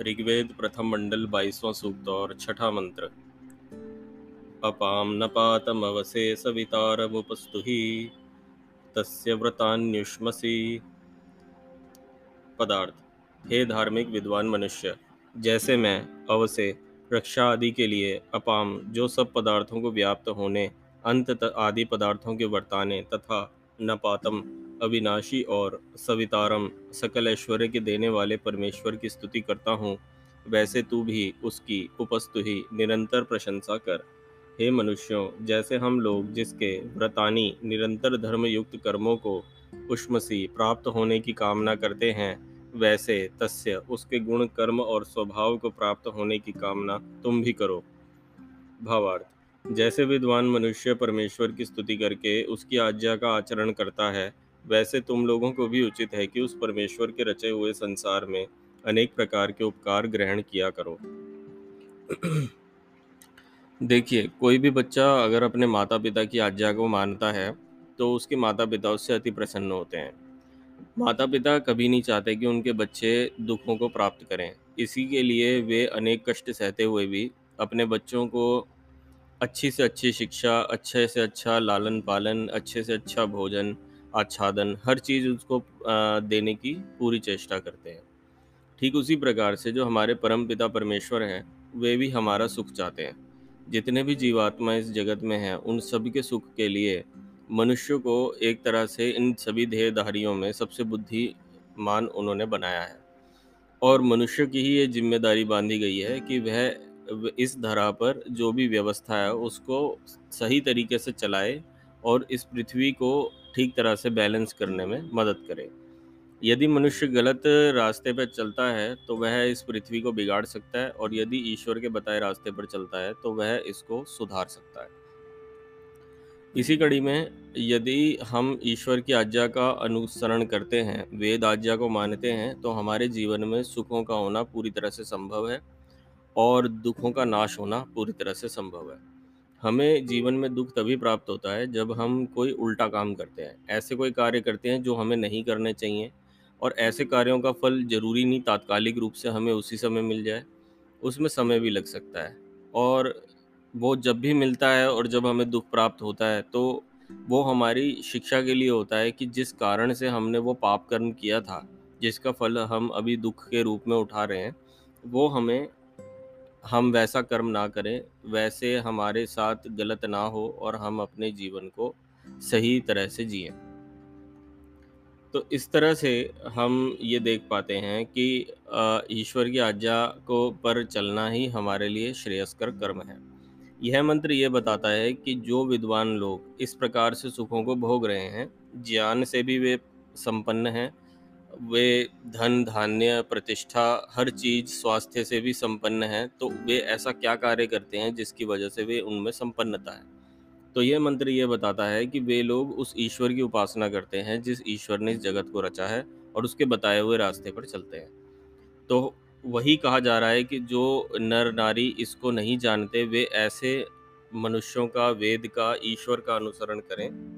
ऋग्वेद प्रथम मंडल बाईसवां सूक्त और छठा मंत्र। अपाम नपातमवसे सवितारमुपस्तुहि, तस्य व्रतान्युष्मसि। पदार्थ, हे धार्मिक विद्वान मनुष्य, जैसे मैं अवसे रक्षा आदि के लिए अपाम जो सब पदार्थों को व्याप्त होने अंत आदि पदार्थों के वर्ताने तथा नपातम अविनाशी और सवितारम सकल ऐश्वर्य के देने वाले परमेश्वर की स्तुति करता हूँ, वैसे तू भी उसकी उपस्तु ही निरंतर प्रशंसा कर। हे मनुष्यों, जैसे हम लोग जिसके व्रतानी निरंतर धर्म युक्त कर्मों को उष्मसी प्राप्त होने की कामना करते हैं, वैसे तस्य उसके गुण, कर्म और स्वभाव को प्राप्त होने की कामना तुम भी करो। भावार्थ, जैसे विद्वान मनुष्य परमेश्वर की स्तुति करके उसकी आज्ञा का आचरण करता है वैसे तुम लोगों को भी उचित है कि उस परमेश्वर के रचे हुए संसार में अनेक प्रकार के उपकार ग्रहण किया करो। देखिए, कोई भी बच्चा अगर अपने माता पिता की आज्ञा को मानता है तो उसके माता पिता उससे अति प्रसन्न होते हैं। माता पिता कभी नहीं चाहते कि उनके बच्चे दुखों को प्राप्त करें। इसी के लिए वे अनेक कष्ट सहते हुए भी अपने बच्चों को अच्छी से अच्छी शिक्षा, अच्छे से अच्छा लालन पालन अच्छे से अच्छा भोजन आच्छादन, हर चीज़ उसको देने की पूरी चेष्टा करते हैं। ठीक उसी प्रकार से जो हमारे परम पिता परमेश्वर हैं, वे भी हमारा सुख चाहते हैं। जितने भी जीवात्मा इस जगत में हैं, उन सभी के सुख के लिए मनुष्य को एक तरह से इन सभी ध्येयधारियों में सबसे बुद्धिमान उन्होंने बनाया है। और मनुष्य की ही ये ज़िम्मेदारी बांधी गई है कि वह इस धरा पर जो भी व्यवस्था है, उसको सही तरीके से चलाए और इस पृथ्वी को ठीक तरह से बैलेंस करने में मदद करे। यदि मनुष्य गलत रास्ते पर चलता है तो वह इस पृथ्वी को बिगाड़ सकता है और यदि ईश्वर के बताए रास्ते पर चलता है तो वह इसको सुधार सकता है। इसी कड़ी में, यदि हम ईश्वर की आज्ञा का अनुसरण करते हैं, वेद आज्ञा को मानते हैं तो हमारे जीवन में सुखों का होना पूरी तरह से संभव है और दुखों का नाश होना पूरी तरह से संभव है। हमें जीवन में दुख तभी प्राप्त होता है जब हम कोई उल्टा काम करते हैं। ऐसे कोई कार्य करते हैं जो हमें नहीं करने चाहिए और ऐसे कार्यों का फल ज़रूरी नहीं, तात्कालिक रूप से हमें उसी समय मिल जाए, उसमें समय भी लग सकता है। और वो जब भी मिलता है और जब हमें दुख प्राप्त होता है तो वो हमारी शिक्षा के लिए होता है कि जिस कारण से हमने वो पाप कर्म किया था, जिसका फल हम अभी दुख के रूप में उठा रहे हैं, वो हमें हम वैसा कर्म ना करें, वैसे हमारे साथ गलत ना हो और हम अपने जीवन को सही तरह से जिए। तो इस तरह से हम ये देख पाते हैं कि ईश्वर की आज्ञा को पर चलना ही हमारे लिए श्रेयस्कर कर्म है। यह मंत्र यह बताता है कि जो विद्वान लोग इस प्रकार से सुखों को भोग रहे हैं, ज्ञान से भी वे संपन्न हैं वे धन, धान्य, प्रतिष्ठा, हर चीज़ स्वास्थ्य से भी संपन्न है तो वे ऐसा क्या कार्य करते हैं जिसकी वजह से वे उनमें संपन्नता है? तो यह मंत्र यह बताता है कि वे लोग उस ईश्वर की उपासना करते हैं जिस ईश्वर ने इस जगत को रचा है और उसके बताए हुए रास्ते पर चलते हैं। तो वही कहा जा रहा है कि जो नर नारी इसको नहीं जानते, वे ऐसे मनुष्यों का, वेद का, ईश्वर का अनुसरण करें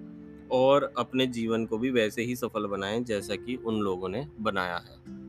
और अपने जीवन को भी वैसे ही सफल बनाएँ जैसा कि उन लोगों ने बनाया है।